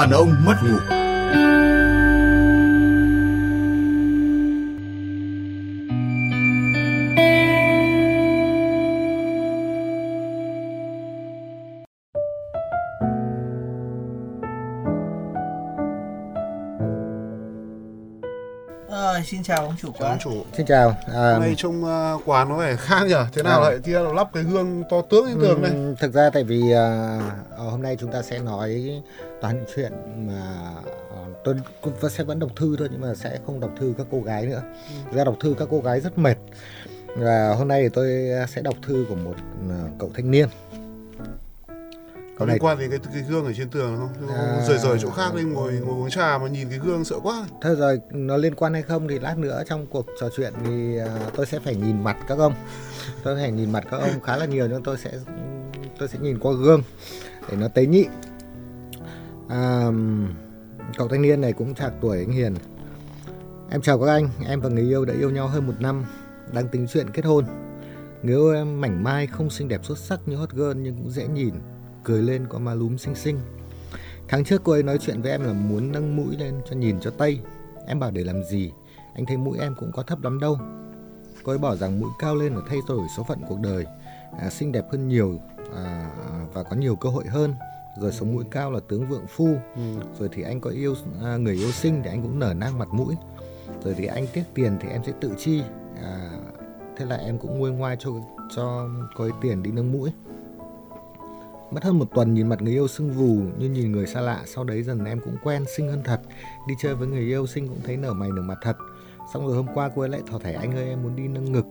đàn ông mất ngủ. Ờ, xin chào ông chủ quán. Ông chủ. Xin chào. À, Hôm nay trông uh, quán nó phải khác nhỉ? Thế nào À. lại kia lắp cái gương to tướng lên tường này? thực ra tại vì à, ờ, hôm nay chúng ta sẽ nói toàn những chuyện mà ờ, tôi vẫn- sẽ vẫn đọc thư thôi nhưng mà sẽ không đọc thư các cô gái nữa. Thực ra đọc thư các cô gái rất mệt. Và hôm nay thì tôi sẽ đọc thư của một ờ, cậu thanh niên. Có liên quan đến cái cái gương ở trên tường không? À. Rời rời chỗ khác đi ngồi ngồi uống trà mà nhìn cái gương sợ quá. Thôi rồi nó liên quan hay không thì lát nữa trong cuộc trò chuyện thì à, tôi sẽ phải nhìn mặt các ông. Tôi phải nhìn mặt các ông khá là nhiều nhưng tôi sẽ tôi sẽ nhìn qua gương để nó tế nhị. À, cậu thanh niên này cũng chạc tuổi anh Hiền. Em chào các anh, em và người yêu đã yêu nhau hơn một năm, đang tính chuyện kết hôn. Người yêu em mảnh mai không xinh đẹp xuất sắc như hot girl nhưng cũng dễ nhìn, cười lên có má lúm xinh xinh. Tháng trước cô ấy nói chuyện với em là muốn nâng mũi lên cho nhìn cho tây. Em bảo để làm gì? Anh thấy mũi em cũng có thấp lắm đâu. Cô ấy bảo rằng mũi cao lên là thay đổi số phận cuộc đời, à, xinh đẹp hơn nhiều à, à và có nhiều cơ hội hơn. Rồi sống mũi cao là tướng vượng phu. Rồi thì anh có yêu à, người yêu sinh thì anh cũng nở nang mặt mũi. Rồi thì anh tiếc tiền thì em sẽ tự chi. À, thế là em cũng nguôi ngoai cho cho ấy tiền đi nâng mũi. Mất hơn một tuần nhìn mặt người yêu sưng vù như nhìn người xa lạ Sau đấy dần em cũng quen xinh hơn thật Đi chơi với người yêu xinh cũng thấy nở mày nở mặt thật Xong rồi hôm qua cô ấy lại thỏ thẻ anh ơi em muốn đi nâng ngực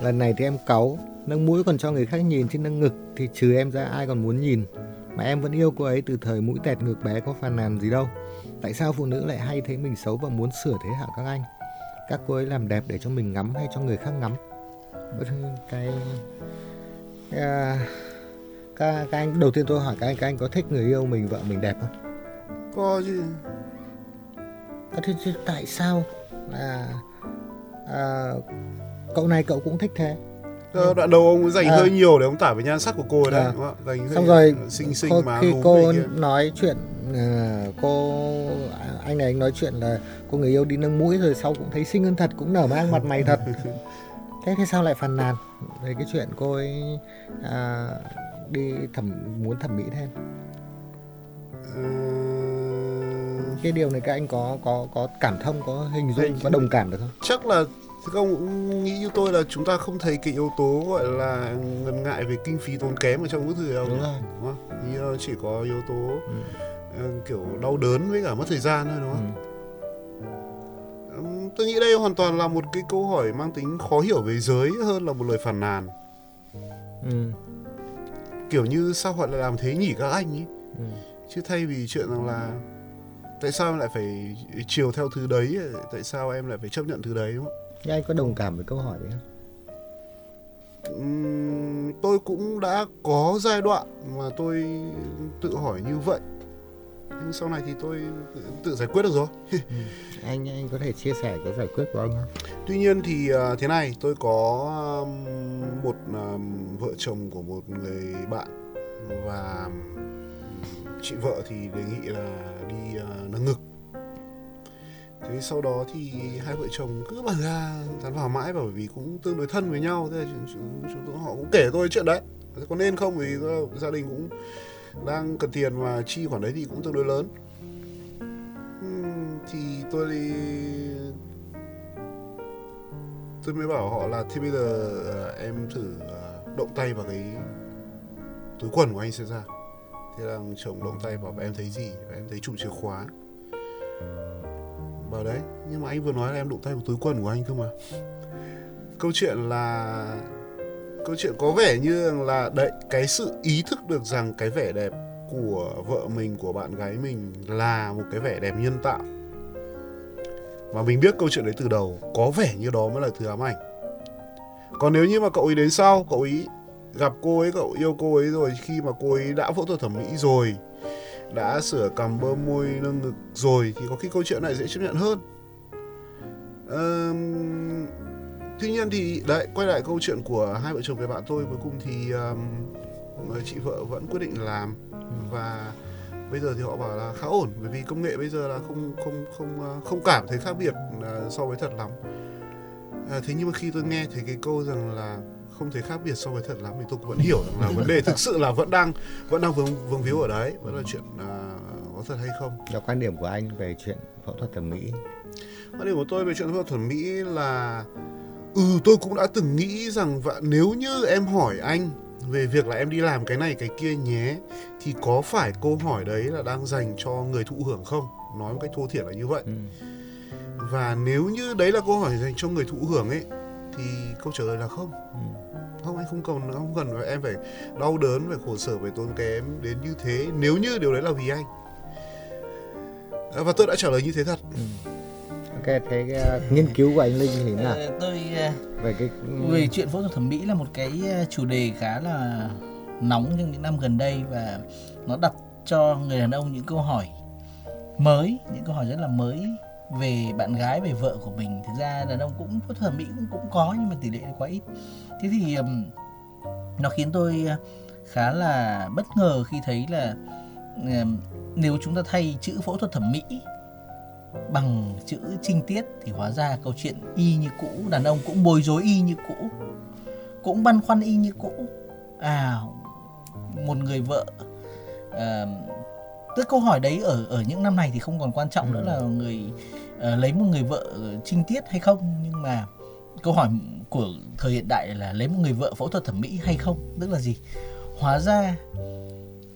Lần này thì em cáu Nâng mũi còn cho người khác nhìn chứ nâng ngực Thì trừ em ra ai còn muốn nhìn Mà em vẫn yêu cô ấy từ thời mũi tẹt ngực bé có phàn nàn gì đâu Tại sao phụ nữ lại hay thấy mình xấu và muốn sửa thế hả các anh Các cô ấy làm đẹp để cho mình ngắm hay cho người khác ngắm Cái... À, các, các anh đầu tiên tôi hỏi các anh các anh có thích người yêu mình vợ mình đẹp không? Có chứ. À, thế, thế tại sao là à, cậu này cậu cũng thích thế? Ờ, Đoạn đầu ông dành À. hơi nhiều để ông tả về nhan sắc của cô ấy đấy. À. đúng không ạ? Dành Xong rồi xinh xinh má khi cô nói chuyện cô anh này anh nói chuyện là cô người yêu đi nâng mũi rồi sau cũng thấy xinh hơn thật cũng nở mang mặt mày thật. Thế thế sao lại phàn nàn về cái chuyện cô ấy à, đi thẩm muốn thẩm mỹ thêm? Ờ, Cái điều này các anh có có có cảm thông, có hình dung, Hình- có đồng cảm được không? chắc là các ông cũng nghĩ như tôi là chúng ta không thấy cái yếu tố gọi là ngần ngại về kinh phí tốn kém ở trong bức thư đâu Đúng rồi. đúng không? Như nó chỉ có yếu tố Ừ. ờ, kiểu đau đớn với cả mất thời gian thôi đúng không? Ừ. Tôi nghĩ đây hoàn toàn là một cái câu hỏi mang tính khó hiểu về giới hơn là một lời phàn nàn. Ừ. Kiểu như sao họ lại làm thế nhỉ các anh ấy? Ừ. Chứ thay vì chuyện rằng là tại sao em lại phải chiều theo thứ đấy, tại sao em lại phải chấp nhận thứ đấy đúng không? Nhưng anh có đồng cảm với câu hỏi đấy không? Ừm, tôi cũng đã có giai đoạn mà tôi tự hỏi như vậy. Nhưng sau này thì tôi tự, giải quyết được rồi. Anh anh có thể chia sẻ cái giải quyết của anh không? Tuy nhiên thì à, thế này, tôi có một vợ chồng của một người bạn và chị vợ thì đề nghị là đi à, nâng ngực. Thế sau đó thì hai vợ chồng cứ bàn ra tán vào mãi bởi vì cũng tương đối thân với nhau thế là chúng, chúng, chúng, họ cũng kể tôi chuyện đấy. Có nên không? Vì gia đình cũng đang cần tiền mà chi khoản đấy thì cũng tương đối lớn. Thì tôi đi tôi mới bảo họ là thế bây giờ ờ, em thử ờ, động tay vào cái túi quần của anh xem ra thế là chồng động tay bảo em thấy gì? Em thấy chùm chìa khóa vào đấy, nhưng mà anh vừa nói là em đụng tay vào túi quần của anh cơ mà. Câu chuyện là, câu chuyện có vẻ như là, đấy, cái sự ý thức được rằng cái vẻ đẹp của vợ mình, của bạn gái mình là một cái vẻ đẹp nhân tạo. Mà mình biết câu chuyện đấy từ đầu, có vẻ như đó mới là thứ ám ảnh. Còn nếu như mà cậu ấy đến sau, cậu ấy gặp cô ấy, cậu yêu cô ấy rồi, khi mà cô ấy đã phẫu thuật thẩm mỹ rồi đã sửa cằm bơ môi nâng ngực rồi thì có khi câu chuyện này dễ chấp nhận hơn. Ờm, tuy nhiên thì đấy quay lại câu chuyện của hai vợ chồng người bạn tôi cuối cùng thì um, người chị vợ vẫn quyết định làm. Và bây giờ thì họ bảo là khá ổn bởi vì công nghệ bây giờ là không không không ờ, không cảm thấy khác biệt ờ, so với thật lắm. À, thế nhưng mà khi tôi nghe thấy cái câu rằng là không thấy khác biệt so với thật lắm thì tôi vẫn hiểu rằng là vấn đề thực sự là vẫn đang vẫn đang vướng vướng víu ở đấy vẫn là chuyện à, có thật hay không. Là quan điểm của anh về chuyện phẫu thuật thẩm mỹ. Quan điểm của tôi về chuyện phẫu thuật thẩm mỹ là ừ tôi cũng đã từng nghĩ rằng và nếu như em hỏi anh về việc là em đi làm cái này cái kia nhé thì có phải câu hỏi đấy là đang dành cho người thụ hưởng không? Nói một cách thô thiển là như vậy. Ừ. và nếu như đấy là câu hỏi dành cho người thụ hưởng ấy thì câu trả lời là không. Ừ. không anh không cần không cần phải em phải đau đớn phải khổ sở phải tốn kém đến như thế. Nếu như điều đấy là vì anh. À, và tôi đã trả lời như thế thật. Ok thế cái, uh, nghiên cứu của anh linh thì thế nào? Ờ, tôi ờ, về cái về chuyện phẫu thuật thẩm mỹ là một cái ờ, chủ đề khá là nóng trong những năm gần đây và nó đặt cho người đàn ông những câu hỏi mới những câu hỏi rất là mới về bạn gái về vợ của mình. Thực ra đàn ông cũng phẫu thuật thẩm mỹ cũng cũng có nhưng mà tỷ lệ quá ít. Thế thì um, nó khiến tôi ờ, khá là bất ngờ khi thấy là um, nếu chúng ta thay chữ phẫu thuật thẩm mỹ bằng chữ trinh tiết thì hóa ra câu chuyện y như cũ đàn ông cũng bối rối y như cũ cũng băn khoăn y như cũ. À một người vợ uh, tức câu hỏi đấy ở ở những năm này thì không còn quan trọng nữa là người ờ, lấy một người vợ trinh tiết hay không. Nhưng mà câu hỏi của thời hiện đại là lấy một người vợ phẫu thuật thẩm mỹ hay không? Tức là gì? Hóa ra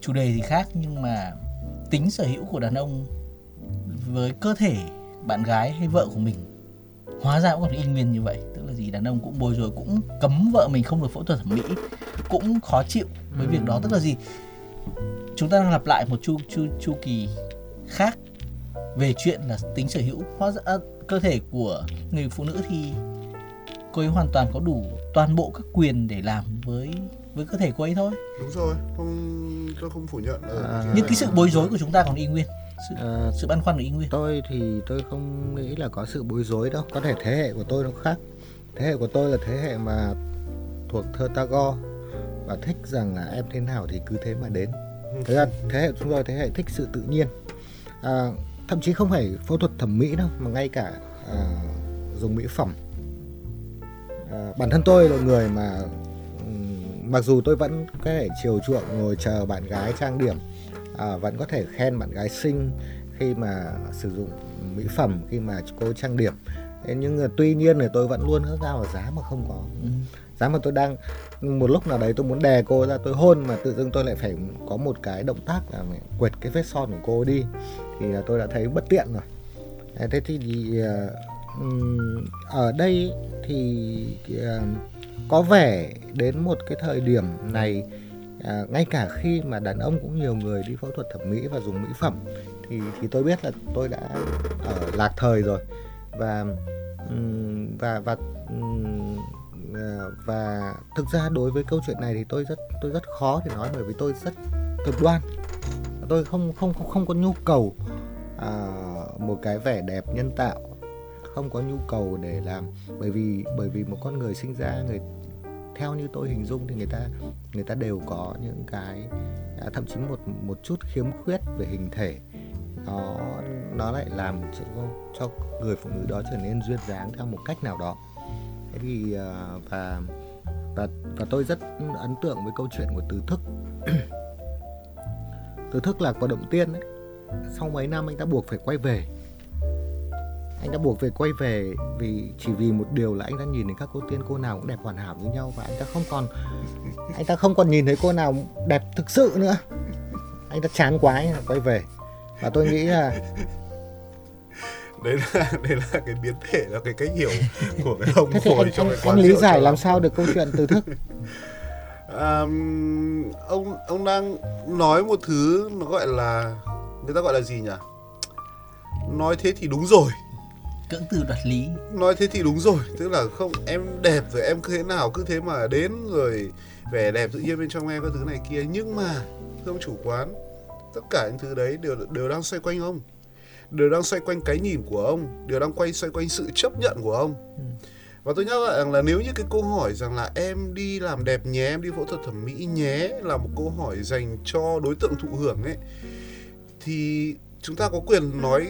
chủ đề thì khác nhưng mà tính sở hữu của đàn ông với cơ thể bạn gái hay vợ của mình hóa ra cũng còn y nguyên như vậy. Tức là gì? Đàn ông cũng bối rối cũng cấm vợ mình không được phẫu thuật thẩm mỹ cũng khó chịu với việc đó. Tức là gì chúng ta đang lặp lại một chu chu chu kỳ khác về chuyện là tính sở hữu hóa ra à, cơ thể của người phụ nữ thì cô ấy hoàn toàn có đủ toàn bộ các quyền để làm với với cơ thể cô ấy thôi. Đúng rồi không tôi không phủ nhận ở À. nhưng cái sự bối rối của chúng ta còn y nguyên sự, Ờ, sự băn khoăn của y nguyên. tôi thì tôi không nghĩ là có sự bối rối đâu. Có thể thế hệ của tôi nó khác. Thế hệ của tôi là thế hệ mà thuộc thơ Tagore và thích rằng là em thế nào thì cứ thế mà đến thế ra thế hệ chúng tôi thế hệ thích sự tự nhiên. À, thậm chí không phải phẫu thuật thẩm mỹ đâu mà ngay cả à, dùng mỹ phẩm. À, bản thân tôi là người mà mặc dù tôi vẫn có thể chiều chuộng ngồi chờ bạn gái trang điểm à, vẫn có thể khen bạn gái xinh khi mà sử dụng mỹ phẩm khi mà cô trang điểm. Thế nhưng mà tuy nhiên thì tôi vẫn luôn ước ao là giá mà không có. Ừ. giá mà tôi đang một lúc nào đấy tôi muốn đè cô ra tôi hôn mà tự dưng tôi lại phải có một cái động tác là quệt cái vết son của cô đi thì tôi đã thấy bất tiện rồi. Thế thì, thì ờ, ở đây thì ờ, có vẻ đến một cái thời điểm này à, ngay cả khi mà đàn ông cũng nhiều người đi phẫu thuật thẩm mỹ và dùng mỹ phẩm thì thì tôi biết là tôi đã ở lạc thời rồi và và và và thực ra đối với câu chuyện này thì tôi rất tôi rất khó để nói bởi vì tôi rất cực đoan. Tôi không không không, không có nhu cầu à, một cái vẻ đẹp nhân tạo. Không có nhu cầu để làm bởi vì bởi vì một con người sinh ra người theo như tôi hình dung thì người ta người ta đều có những cái à, thậm chí một một chút khiếm khuyết về hình thể nó nó lại làm cho, cho người phụ nữ đó trở nên duyên dáng theo một cách nào đó. Thế thì ờ, và và và tôi rất ấn tượng với câu chuyện của từ thức. Từ thức là vào động tiên ấy. Sau mấy năm anh ta buộc phải quay về. Anh đã buộc phải quay về vì chỉ vì một điều là anh ta nhìn thấy các cô tiên cô nào cũng đẹp hoàn hảo như nhau và anh ta không còn anh ta không còn nhìn thấy cô nào đẹp thực sự nữa. Anh ta chán quá anh ta quay về và tôi nghĩ là đấy là đấy là cái biến thể là cái cách hiểu của cái ông thế thì anh, trong anh, cái quán anh lý giải làm sao được câu chuyện từ thức? À, ông ông đang nói một thứ nó gọi là người ta gọi là gì nhỉ? Nói thế thì đúng rồi. Cưỡng từ đoạt lý. Nói thế thì đúng rồi tức là không em đẹp rồi em cứ thế nào cứ thế mà đến rồi vẻ đẹp tự nhiên bên trong em các thứ này kia. Nhưng mà thưa ông chủ quán tất cả những thứ đấy đều đều đang xoay quanh ông. Đều đang xoay quanh cái nhìn của ông. Đều đang quay xoay quanh sự chấp nhận của ông. Và tôi nhắc lại rằng là nếu như cái câu hỏi rằng là em đi làm đẹp nhé em đi phẫu thuật thẩm mỹ nhé là một câu hỏi dành cho đối tượng thụ hưởng ấy thì chúng ta có quyền nói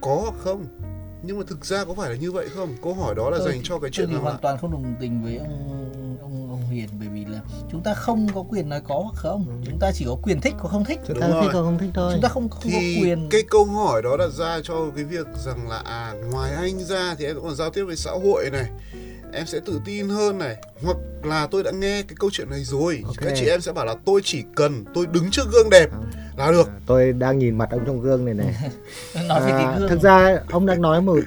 có hoặc không nhưng mà thực ra có phải là như vậy không? Câu hỏi đó là Tôi dành cho cái chuyện tôi hoàn toàn không đồng tình với ông ông ông Hiền bởi vì là chúng ta không có quyền nói có hoặc không. Ừ. chúng ta chỉ có quyền thích hoặc không thích. Chúng Đúng ta rồi. thích hoặc không thích thôi. Chúng ta không không có thì quyền. cái câu hỏi đó đặt ra cho cái việc rằng là à ngoài anh ra thì em cũng còn giao tiếp với xã hội này em sẽ tự tin hơn này hoặc là tôi đã nghe cái câu chuyện này rồi. Ok. các chị em sẽ bảo là tôi chỉ cần tôi đứng trước gương đẹp là được. Tôi đang nhìn mặt ông trong gương này này. Nói về À, cái gương thực ra ông đang nói một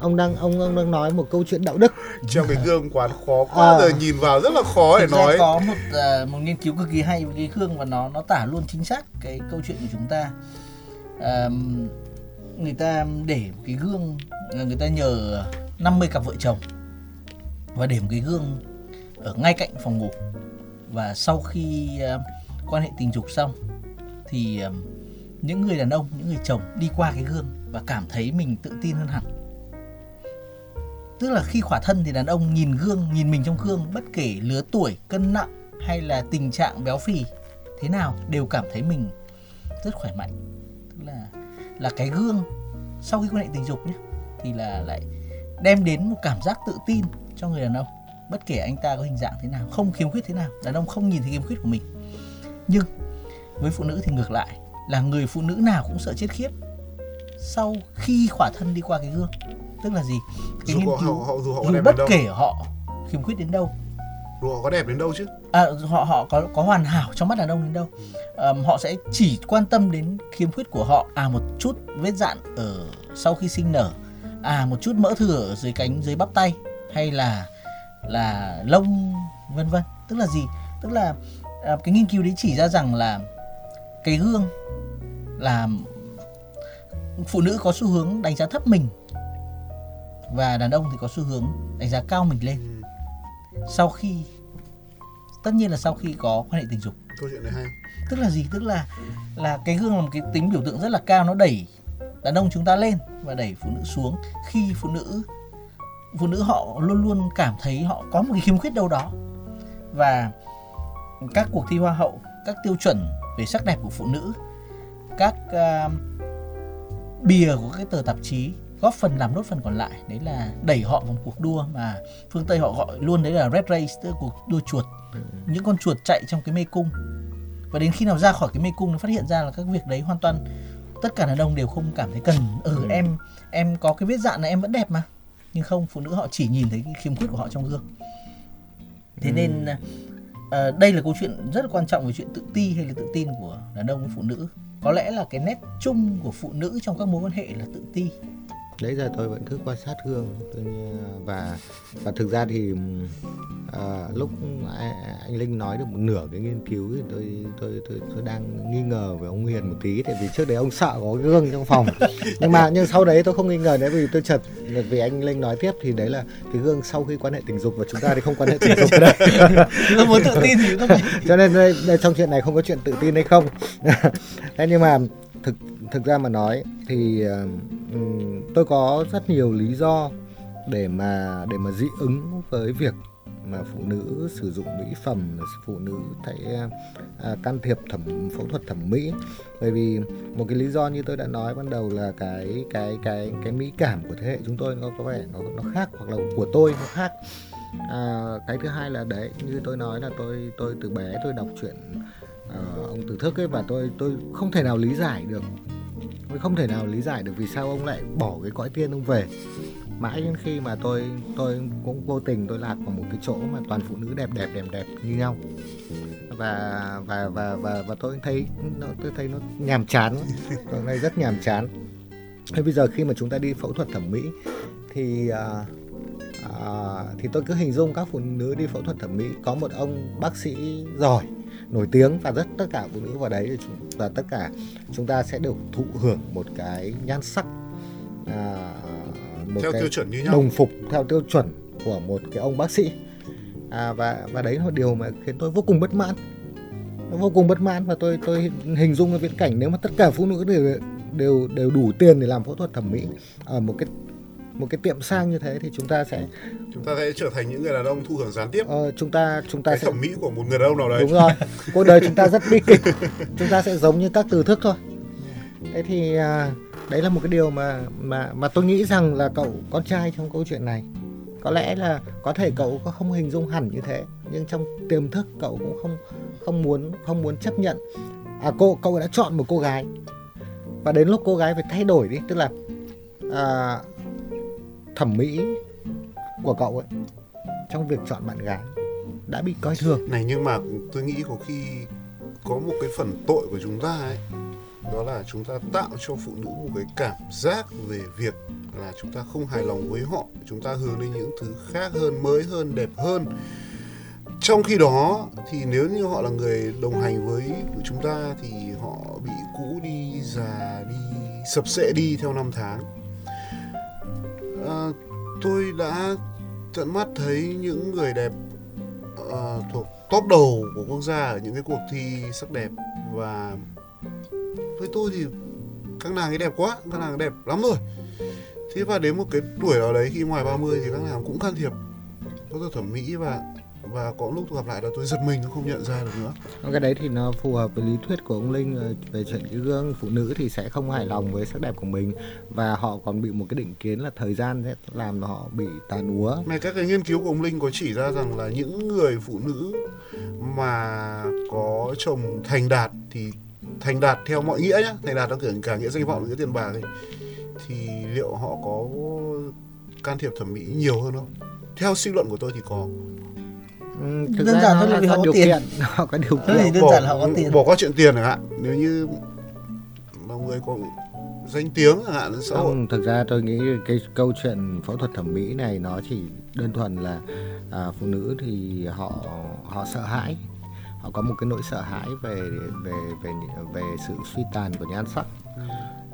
ông đang ông ông đang nói một câu chuyện đạo đức. Trong cái gương quán khó quá À. giờ nhìn vào rất là khó để nói. có một à, một nghiên cứu cực kỳ hay về cái gương và nó nó tả luôn chính xác cái câu chuyện của chúng ta. À, người ta để một cái gương à, người ta nhờ 50 cặp vợ chồng và để một cái gương ở ngay cạnh phòng ngủ. Và sau khi à, quan hệ tình dục xong thì những người đàn ông, những người chồng đi qua cái gương và cảm thấy mình tự tin hơn hẳn. Tức là khi khỏa thân thì đàn ông nhìn gương, nhìn mình trong gương, bất kể lứa tuổi, cân nặng hay là tình trạng béo phì, thế nào đều cảm thấy mình rất khỏe mạnh. Tức là là cái gương sau khi quan hệ tình dục nhé thì là lại đem đến một cảm giác tự tin cho người đàn ông, bất kể anh ta có hình dạng thế nào, không khiếm khuyết thế nào, đàn ông không nhìn thấy khiếm khuyết của mình. Nhưng với phụ nữ thì ngược lại là người phụ nữ nào cũng sợ chết khiếp. Sau khi khỏa thân đi qua cái gương tức là gì? Cái dù nghiên cứu họ, họ dù họ dù bất kể họ khiếm khuyết đến đâu. Dù họ có đẹp đến đâu chứ. À, họ họ có có hoàn hảo trong mắt đàn ông đến đâu. Ờm, họ sẽ chỉ quan tâm đến khiếm khuyết của họ. À một chút vết dạn ở sau khi sinh nở. À một chút mỡ thừa ở dưới cánh dưới bắp tay hay là là lông vân vân. Tức là gì? Tức là à, cái nghiên cứu đấy chỉ ra rằng là cái gương là phụ nữ có xu hướng đánh giá thấp mình và đàn ông thì có xu hướng đánh giá cao mình lên. Ừ. sau khi tất nhiên là sau khi có quan hệ tình dục. Câu chuyện này hay. Tức là gì? Tức là là cái gương là một cái tính biểu tượng rất là cao nó đẩy đàn ông chúng ta lên và đẩy phụ nữ xuống. Khi phụ nữ phụ nữ họ luôn luôn cảm thấy họ có một cái khiếm khuyết đâu đó và các cuộc thi hoa hậu các tiêu chuẩn về sắc đẹp của phụ nữ. Các à, bìa của các tờ tạp chí góp phần làm nốt phần còn lại đấy là đẩy họ vào một cuộc đua mà phương tây họ gọi luôn đấy là red race tức là cuộc đua chuột. Những con chuột chạy trong cái mê cung. Và đến khi nào ra khỏi cái mê cung nó phát hiện ra là các việc đấy hoàn toàn tất cả đàn ông đều không cảm thấy cần. Ừ Ừ. em em có cái vết dạn này em vẫn đẹp mà. Nhưng không phụ nữ họ chỉ nhìn thấy cái khiếm khuyết của họ trong gương. Thế Ừ. nên à, đây là câu chuyện rất là quan trọng về chuyện tự ti hay là tự tin của đàn ông với phụ nữ. Có lẽ là cái nét chung của phụ nữ trong các mối quan hệ là tự ti đấy giờ tôi vẫn cứ quan sát như- và và thực ra thì à, lúc anh Linh nói được một nửa cái nghiên cứu thì tôi tôi tôi tôi đang nghi ngờ về ông Huyền một tí tại vì trước đấy ông sợ có cái gương trong phòng. Nhưng mà nhưng sau đấy tôi không nghi ngờ nữa vì tôi chợt vì anh Linh nói tiếp thì đấy là cái gương sau khi quan hệ tình dục và chúng ta thì không quan hệ tình dục ở đây chúng ta muốn tự tin thì phải cho nên đây, đây, trong chuyện này không có chuyện tự tin hay không. Thế nhưng mà thực thực ra mà nói thì ờ, ừ, tôi có rất nhiều lý do để mà để mà dị ứng với việc mà phụ nữ sử dụng mỹ phẩm phụ nữ thấy à, can thiệp thẩm phẫu thuật thẩm mỹ. Bởi vì một cái lý do như tôi đã nói ban đầu là cái cái cái cái mỹ cảm của thế hệ chúng tôi nó có vẻ nó nó khác hoặc là của tôi nó khác. À, cái thứ hai là đấy như tôi nói là tôi tôi từ bé tôi đọc truyện uh, ông Từ Thức ấy và tôi tôi không thể nào lý giải được. Tôi không thể nào lý giải được vì sao ông lại bỏ cái cõi tiên ông về. Mãi đến khi mà tôi tôi cũng vô tình tôi lạc vào một cái chỗ mà toàn phụ nữ đẹp đẹp đẹp đẹp như nhau. Và và và và và tôi thấy nó tôi thấy nó nhàm chán. Tôi thấy rất nhàm chán. Thế bây giờ khi mà chúng ta đi phẫu thuật thẩm mỹ thì uh, uh, thì tôi cứ hình dung các phụ nữ đi phẫu thuật thẩm mỹ có một ông bác sĩ giỏi nổi tiếng và rất tất cả phụ nữ vào đấy và tất cả chúng ta sẽ được thụ hưởng một cái nhan sắc à, một theo cái tiêu chuẩn như nhau. đồng phục theo tiêu chuẩn của một cái ông bác sĩ. À, và và đấy là điều mà khiến tôi vô cùng bất mãn. Nó vô cùng bất mãn và tôi tôi hình dung cái viễn cảnh nếu mà tất cả phụ nữ đều đều đều đủ tiền để làm phẫu thuật thẩm mỹ ở một cái một cái tiệm sang như thế thì chúng ta sẽ chúng ta sẽ trở thành những người đàn ông thụ hưởng gián tiếp. Ờ, chúng ta chúng ta cái sẽ thẩm mỹ của một người đàn ông nào đấy. Đúng rồi. Cuộc đời chúng ta rất bi kịch. Chúng ta sẽ giống như các từ thức thôi. Thế thì à, đấy là một cái điều mà mà mà tôi nghĩ rằng là cậu con trai trong câu chuyện này. Có lẽ là có thể cậu có không hình dung hẳn như thế nhưng trong tiềm thức cậu cũng không không muốn không muốn chấp nhận. À cô cậu đã chọn một cô gái. Và đến lúc cô gái phải thay đổi đi tức là à, thẩm mỹ của cậu ấy trong việc chọn bạn gái đã bị coi thường. Này, nhưng mà tôi nghĩ có khi có một cái phần tội của chúng ta ấy, đó là chúng ta tạo cho phụ nữ một cái cảm giác về việc là chúng ta không hài lòng với họ, chúng ta hướng đến những thứ khác hơn, mới hơn, đẹp hơn. Trong khi đó thì nếu như họ là người đồng hành với chúng ta thì họ bị cũ đi, già đi, sập sệ đi theo năm tháng à, tôi đã tận mắt thấy những người đẹp à, thuộc top đầu của quốc gia ở những cái cuộc thi sắc đẹp. Và với tôi thì các nàng ấy đẹp quá các nàng đẹp lắm rồi. Thế và đến một cái tuổi nào đấy khi ngoài 30 thì các nàng cũng can thiệp. Phẫu thuật thẩm mỹ và và có lúc tôi gặp lại là tôi giật mình tôi không nhận ra được nữa. Cái đấy thì nó phù hợp với lý thuyết của ông linh ờ, về chuyện cái gương phụ nữ thì sẽ không hài lòng với sắc đẹp của mình. Và họ còn bị một cái định kiến là thời gian sẽ làm họ bị tàn úa. Này các cái nghiên cứu của ông linh có chỉ ra rằng là những người phụ nữ mà có chồng thành đạt thì thành đạt theo mọi nghĩa nhá. Thành đạt nó kiểu cả nghĩa danh vọng nghĩa tiền bạc ấy thì liệu họ có can thiệp thẩm mỹ nhiều hơn không? Theo suy luận của tôi thì có Ừ, thực Đơn ra giản nó thôi là vì họ có điều tiền. kiện họ có điều kiện. đơn giản là họ có tiền. bỏ qua chuyện tiền chẳng hạn. Nếu như là người có danh tiếng chẳng hạn xã hội. Không thực ra tôi nghĩ cái câu chuyện phẫu thuật thẩm mỹ này nó chỉ đơn thuần là à, phụ nữ thì họ họ sợ hãi. Họ có một cái nỗi sợ hãi về về về về sự suy tàn của nhan sắc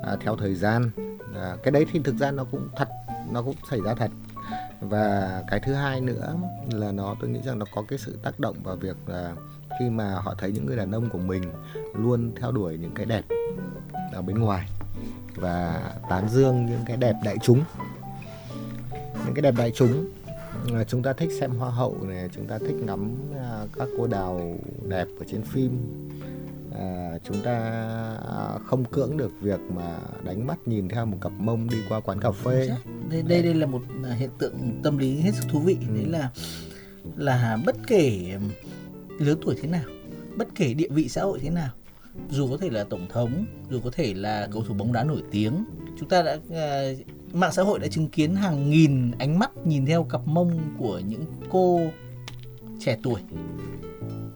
à, theo thời gian. À, cái đấy thì thực ra nó cũng thật nó cũng xảy ra thật và cái thứ hai nữa là nó, tôi nghĩ rằng nó có cái sự tác động vào việc là khi mà họ thấy những người đàn ông của mình luôn theo đuổi những cái đẹp ở bên ngoài và tán dương những cái đẹp đại chúng. Những cái đẹp đại chúng à, chúng ta thích xem hoa hậu này, chúng ta thích ngắm à, các cô đào đẹp ở trên phim à, chúng ta không cưỡng được việc mà đánh mắt nhìn theo một cặp mông đi qua quán cà phê. đây đây đây là một à, hiện tượng tâm lý hết sức thú vị. Ừ. đấy là là bất kể lứa tuổi thế nào bất kể địa vị xã hội thế nào dù có thể là tổng thống dù có thể là cầu thủ bóng đá nổi tiếng chúng ta đã à, mạng xã hội đã chứng kiến hàng nghìn ánh mắt nhìn theo cặp mông của những cô trẻ tuổi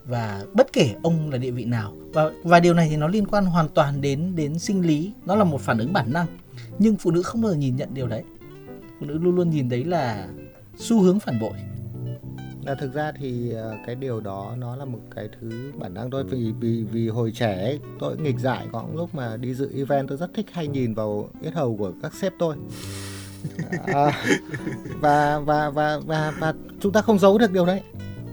và bất kể ông là địa vị nào. Và và điều này thì nó liên quan hoàn toàn đến đến sinh lý. Nó là một phản ứng bản năng. Nhưng phụ nữ không bao giờ nhìn nhận điều đấy. Phụ nữ luôn luôn nhìn đấy là xu hướng phản bội. Là thực ra thì à, cái điều đó nó là một cái thứ bản năng thôi. Vì vì vì hồi trẻ ấy, tôi nghịch dại. Có lúc mà đi dự event tôi rất thích hay nhìn vào yết hầu của các sếp tôi. À, và, và và và và chúng ta không giấu được điều đấy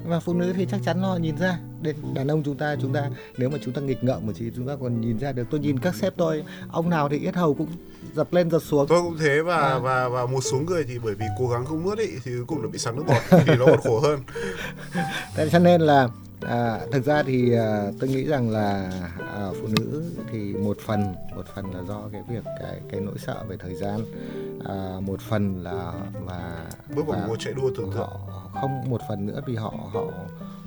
và phụ nữ thì chắc chắn họ nhìn ra. Đến đàn ông chúng ta chúng ta nếu mà chúng ta nghịch ngợm một tí chúng ta còn nhìn ra được. Tôi nhìn các sếp tôi ông nào thì yết hầu cũng giật lên giật xuống. Tôi cũng thế và À. và và một số người thì bởi vì cố gắng không mướt ý thì cuối cùng là bị sặc nước bọt thì nó còn khổ hơn. Thế cho nên là à, thực ra thì à, tôi nghĩ rằng là à, phụ nữ thì một phần một phần là do cái việc cái cái nỗi sợ về thời gian. À, một phần là và bước vào và một chạy đua tưởng tượng họ không một phần nữa vì họ họ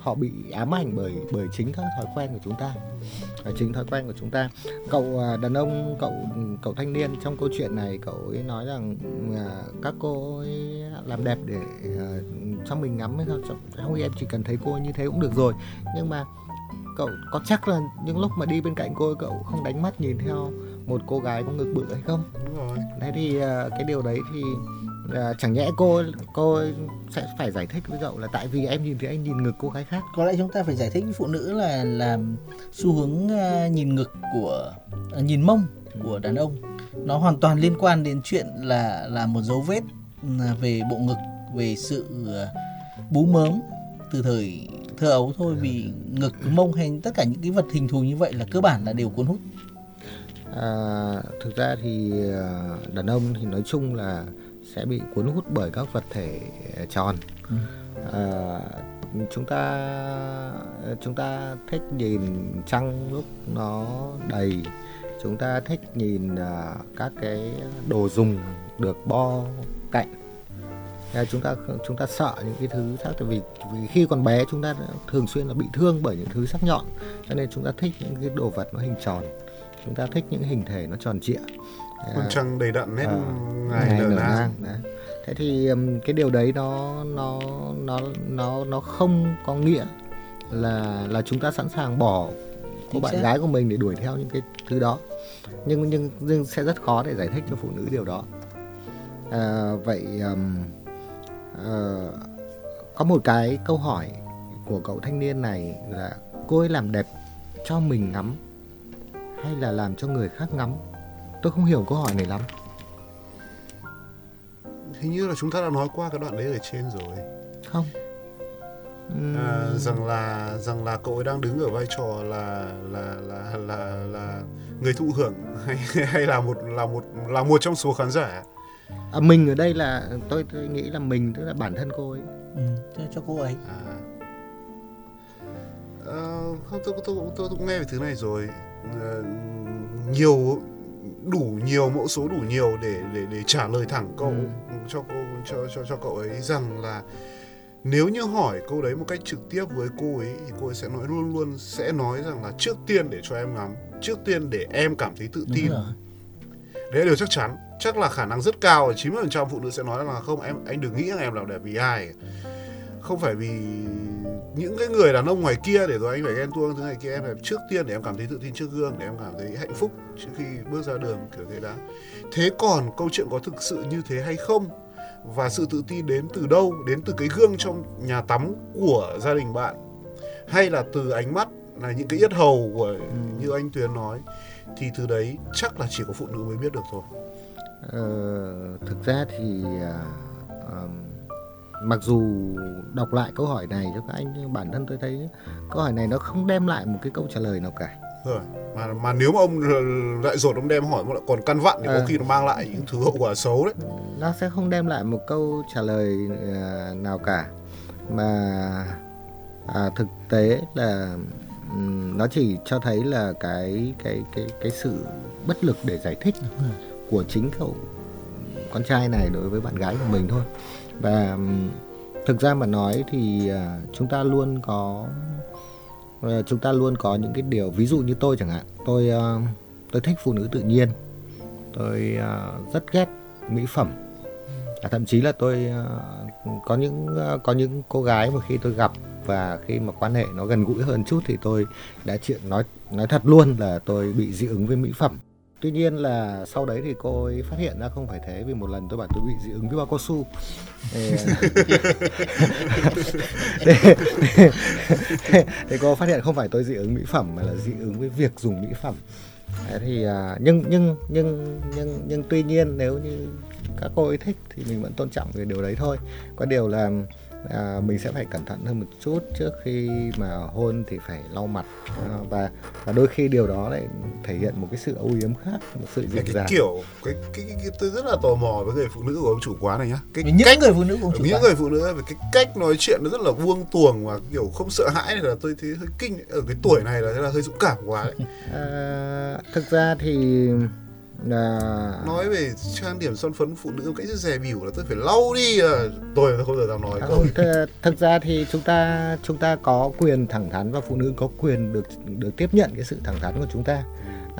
họ bị ám ảnh bởi bởi chính các thói quen của chúng ta. Và chính thói quen của chúng ta. Cậu à, đàn ông cậu cậu thanh niên trong câu chuyện này cậu ấy nói rằng à, các cô ấy làm đẹp để à, cho mình ngắm hay sao không em chỉ cần thấy cô như thế cũng được rồi. Nhưng mà cậu có chắc là những lúc mà đi bên cạnh cô ấy, cậu không đánh mắt nhìn theo một cô gái có ngực bự hay không? Đúng rồi. Thế thì cái điều đấy thì à, chẳng nhẽ cô cô sẽ phải giải thích với cậu là tại vì em nhìn thấy anh nhìn ngực cô gái khác. Có lẽ chúng ta phải giải thích với phụ nữ là là xu hướng à, nhìn ngực của à, nhìn mông của đàn ông. Nó hoàn toàn liên quan đến chuyện là là một dấu vết à, về bộ ngực về sự à, bú mớm từ thời thơ ấu thôi. Vì ngực mông hay tất cả những cái vật hình thù như vậy là cơ bản là đều cuốn hút. À, thực ra thì đàn ông thì nói chung là sẽ bị cuốn hút bởi các vật thể tròn. Ừ. à, chúng ta chúng ta thích nhìn trăng lúc nó đầy. Chúng ta thích nhìn à, các cái đồ dùng được bo cạnh. Là chúng ta chúng ta sợ những cái thứ sắc tại vì, vì khi còn bé chúng ta thường xuyên là bị thương bởi những thứ sắc nhọn cho nên chúng ta thích những cái đồ vật nó hình tròn. Chúng ta thích những hình thể nó tròn trịa con trăng đầy đặn nét À, ngày ngày nở nang. thế thì cái điều đấy nó nó nó nó nó không có nghĩa là là chúng ta sẵn sàng bỏ cô bạn xác. gái của mình để đuổi theo những cái thứ đó. Nhưng nhưng nhưng sẽ rất khó để giải thích cho phụ nữ điều đó. À, vậy ừm, ờ, có một cái câu hỏi của cậu thanh niên này là cô ấy làm đẹp cho mình ngắm hay là làm cho người khác ngắm tôi không hiểu câu hỏi này lắm. Hình như là chúng ta đã nói qua cái đoạn đấy ở trên rồi. Không. Ừm, à, rằng là rằng là cậu ấy đang đứng ở vai trò là là là là là người thụ hưởng hay hay là một là một là một trong số khán giả? À, mình ở đây là tôi, tôi nghĩ là mình tức là bản thân cô ấy. Ừ, cho, cô ấy. À. Ờ, không tôi, tôi tôi tôi cũng nghe về thứ này rồi. Ờ, nhiều đủ nhiều mẫu số đủ nhiều để để để trả lời thẳng cậu Ừ. cho cô cho cho cho cậu ấy rằng là nếu như hỏi câu đấy một cách trực tiếp với cô ấy thì cô ấy sẽ nói luôn luôn sẽ nói rằng là trước tiên để cho em ngắm trước tiên để em cảm thấy tự tin. đấy là điều chắc chắn. Chắc là khả năng rất cao 90% phụ nữ sẽ nói là không em anh đừng nghĩ rằng em làm đẹp vì ai không phải vì những cái người đàn ông ngoài kia để rồi anh phải ghen tuông thứ này kia em đẹp trước tiên để em cảm thấy tự tin trước gương để em cảm thấy hạnh phúc trước khi bước ra đường kiểu thế đã. Thế còn câu chuyện có thực sự như thế hay không? Và sự tự tin đến từ đâu? Đến từ cái gương trong nhà tắm của gia đình bạn? Hay là từ ánh mắt là những cái yết hầu của như anh Tuyền nói? Thì từ đấy chắc là chỉ có phụ nữ mới biết được thôi. Ờ, thực ra thì à, ờm, mặc dù đọc lại câu hỏi này cho các anh nhưng bản thân tôi thấy câu hỏi này nó không đem lại một cái câu trả lời nào cả. Rồi mà mà nếu mà ông lại dồn ông đem hỏi mà lại còn căn vặn thì có Ờ. khi nó mang lại những thứ hậu quả xấu đấy. Nó sẽ không đem lại một câu trả lời à, nào cả. Mà à, thực tế là nó chỉ cho thấy là cái cái cái cái sự bất lực để giải thích của chính cậu con trai này đối với bạn gái của mình thôi. Và thực ra mà nói thì à, chúng ta luôn có ờ, chúng ta luôn có những cái điều ví dụ như tôi chẳng hạn tôi ờ, tôi thích phụ nữ tự nhiên tôi ờ, rất ghét mỹ phẩm. À, thậm chí là tôi có những có những cô gái mà khi tôi gặp và khi mà quan hệ nó gần gũi hơn chút thì tôi đã chuyện nói nói thật luôn là tôi bị dị ứng với mỹ phẩm tuy nhiên là sau đấy thì cô ấy phát hiện ra không phải thế vì một lần tôi bảo tôi bị dị ứng với bao cao su. Thì, thì, cô phát hiện không phải tôi dị ứng mỹ phẩm mà là dị ứng với việc dùng mỹ phẩm. Đấy thì à, nhưng nhưng nhưng nhưng nhưng tuy nhiên nếu như các cô ấy thích thì mình vẫn tôn trọng về điều đấy thôi. Có điều là à, mình sẽ phải cẩn thận hơn một chút trước khi mà hôn thì phải lau mặt. À, và và đôi khi điều đó lại thể hiện một cái sự âu yếm khác một sự dịu cái dàng. kiểu cái, cái, cái, cái tôi rất là tò mò với người phụ nữ của ông chủ quán này nhá. Cái những cách người phụ nữ cũng chủ những quan. người phụ nữ về cái cách nói chuyện nó rất là buông tuồng và kiểu không sợ hãi này là tôi thấy hơi kinh ở cái tuổi này là là hơi dũng cảm quá đấy. À, thực ra thì là nói về trang điểm son phấn phụ nữ một cách rất dè bỉu là tôi phải lau đi. À. tôi không bao giờ dám nói À, không, th- thực ra thì chúng ta chúng ta có quyền thẳng thắn và phụ nữ có quyền được được tiếp nhận cái sự thẳng thắn của chúng ta.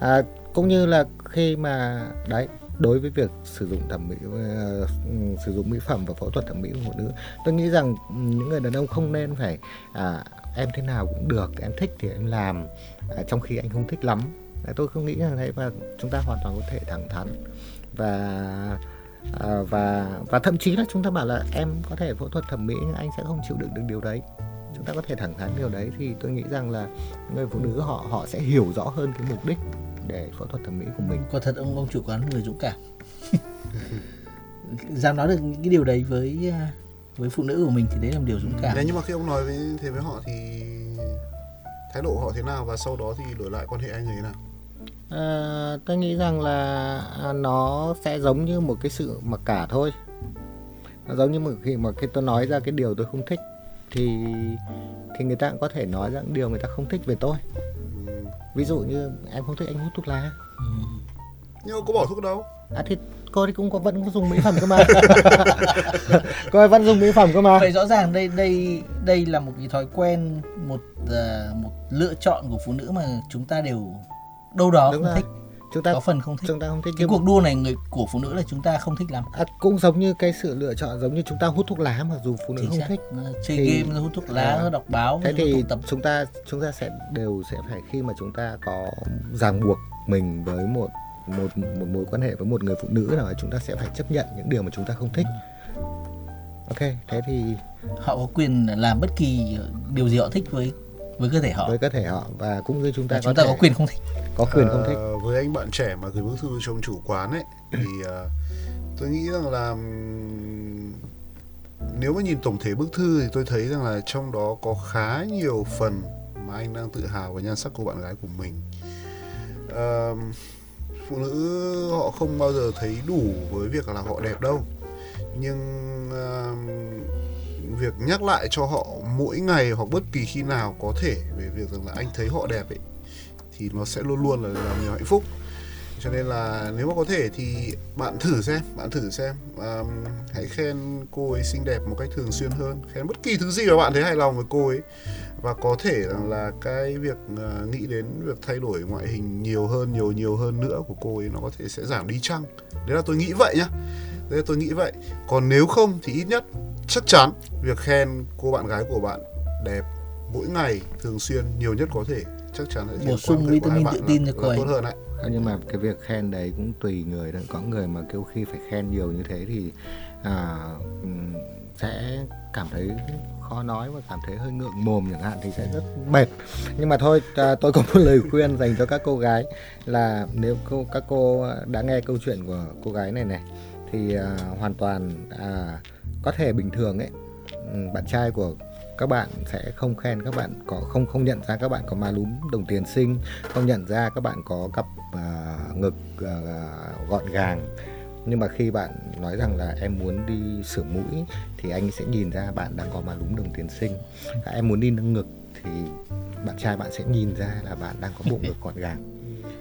À, cũng như là khi mà đấy đối với việc sử dụng thẩm mỹ ờ, sử dụng mỹ phẩm và phẫu thuật thẩm mỹ của phụ nữ tôi nghĩ rằng những người đàn ông không nên phải à, em thế nào cũng được em thích thì em làm à, trong khi anh không thích lắm tôi không nghĩ là thế và chúng ta hoàn toàn có thể thẳng thắn và à, và và thậm chí là chúng ta bảo là em có thể phẫu thuật thẩm mỹ nhưng anh sẽ không chịu đựng được điều đấy chúng ta có thể thẳng thắn điều đấy thì tôi nghĩ rằng là người phụ nữ họ họ sẽ hiểu rõ hơn cái mục đích để phẫu thuật thẩm mỹ của mình Quả thật ông ông chủ quán người dũng cảm. Dám nói được những cái điều đấy với à, với phụ nữ của mình thì đấy là một điều dũng cảm. Đấy, nhưng mà khi ông nói với thế với họ thì thái độ họ thế nào và sau đó thì đổi lại quan hệ anh người thế nào? À, tôi nghĩ rằng là nó sẽ giống như một cái sự mặc cả thôi. Nó giống như một khi mà khi tôi nói ra cái điều tôi không thích thì thì người ta cũng có thể nói những điều người ta không thích về tôi. Ừm, ví dụ như em không thích anh hút thuốc lá. Ừ. nhưng mà có bỏ thuốc đâu? À thì cô cũng có vẫn có dùng mỹ phẩm cơ mà cô ấy vẫn dùng mỹ phẩm cơ mà vậy rõ ràng đây đây đây là một cái thói quen một ờ, một lựa chọn của phụ nữ mà chúng ta đều đâu đó Đúng không rồi. thích chúng ta có phần không thích chúng ta không thích cái cuộc đua này người của phụ nữ là chúng ta không thích lắm à, cũng giống như cái sự lựa chọn giống như chúng ta hút thuốc lá mặc dù phụ nữ Chính không xác. thích Ờ, chơi Thì- game hút thuốc lá À. đọc báo thế thì tập chúng ta chúng ta sẽ đều sẽ phải khi mà chúng ta có ràng buộc mình với một một một mối quan hệ với một người phụ nữ nào chúng ta sẽ phải chấp nhận những điều mà chúng ta không thích. Ok thế thì họ có quyền làm bất kỳ điều gì họ thích với với cơ thể họ. Với cơ thể họ và cũng như chúng ta và có chúng ta thể có quyền không thích. có quyền không thích. Ờ, với anh bạn trẻ mà gửi bức thư cho ông chủ quán ấy thì ờ, tôi nghĩ rằng là nếu mà nhìn tổng thể bức thư thì tôi thấy rằng là trong đó có khá nhiều phần mà anh đang tự hào về nhan sắc của bạn gái của mình. Ờ, phụ nữ họ không bao giờ thấy đủ với việc là họ đẹp đâu. Nhưng uh, việc nhắc lại cho họ mỗi ngày hoặc bất kỳ khi nào có thể về việc rằng là anh thấy họ đẹp ấy thì nó sẽ luôn luôn là làm nhiều hạnh phúc cho nên là nếu mà có thể thì bạn thử xem bạn thử xem. Um, hãy khen cô ấy xinh đẹp một cách thường xuyên hơn. Khen bất kỳ thứ gì mà bạn thấy hài lòng với cô ấy. Và có thể rằng là cái việc ờ, nghĩ đến việc thay đổi ngoại hình nhiều hơn nhiều nhiều hơn nữa của cô ấy nó có thể sẽ giảm đi chăng? Đấy là tôi nghĩ vậy nhá. Đấy là tôi nghĩ vậy. Còn nếu không thì ít nhất chắc chắn việc khen cô bạn gái của bạn đẹp mỗi ngày thường xuyên nhiều nhất có thể. Chắc chắn sẽ Bổ sung vitamin bạn tự tin cho cô ấy. tốt hơn đấy Ờ, nhưng mà cái việc khen đấy cũng tùy người đó có người mà kêu khi phải khen nhiều như thế thì à, sẽ cảm thấy khó nói và cảm thấy hơi ngượng mồm chẳng hạn thì sẽ rất mệt. Nhưng mà thôi à, tôi có một lời khuyên dành cho các cô gái là nếu cô các cô đã nghe câu chuyện của cô gái này này thì à, hoàn toàn à, có thể bình thường ấy. Bạn trai của các bạn sẽ không khen các bạn có không không nhận ra các bạn có má lúm đồng tiền xinh không nhận ra các bạn có cặp à, ngực à, gọn gàng. Nhưng mà khi bạn nói rằng là em muốn đi sửa mũi thì anh sẽ nhìn ra bạn đang có má lúm đồng tiền xinh. À, em muốn đi nâng ngực thì bạn trai bạn sẽ nhìn ra là bạn đang có bộ ngực gọn gàng.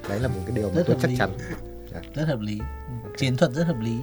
Đấy là một cái điều mà Rất tôi chắc lý. chắn. Rất hợp lý. Chiến thuật rất hợp lý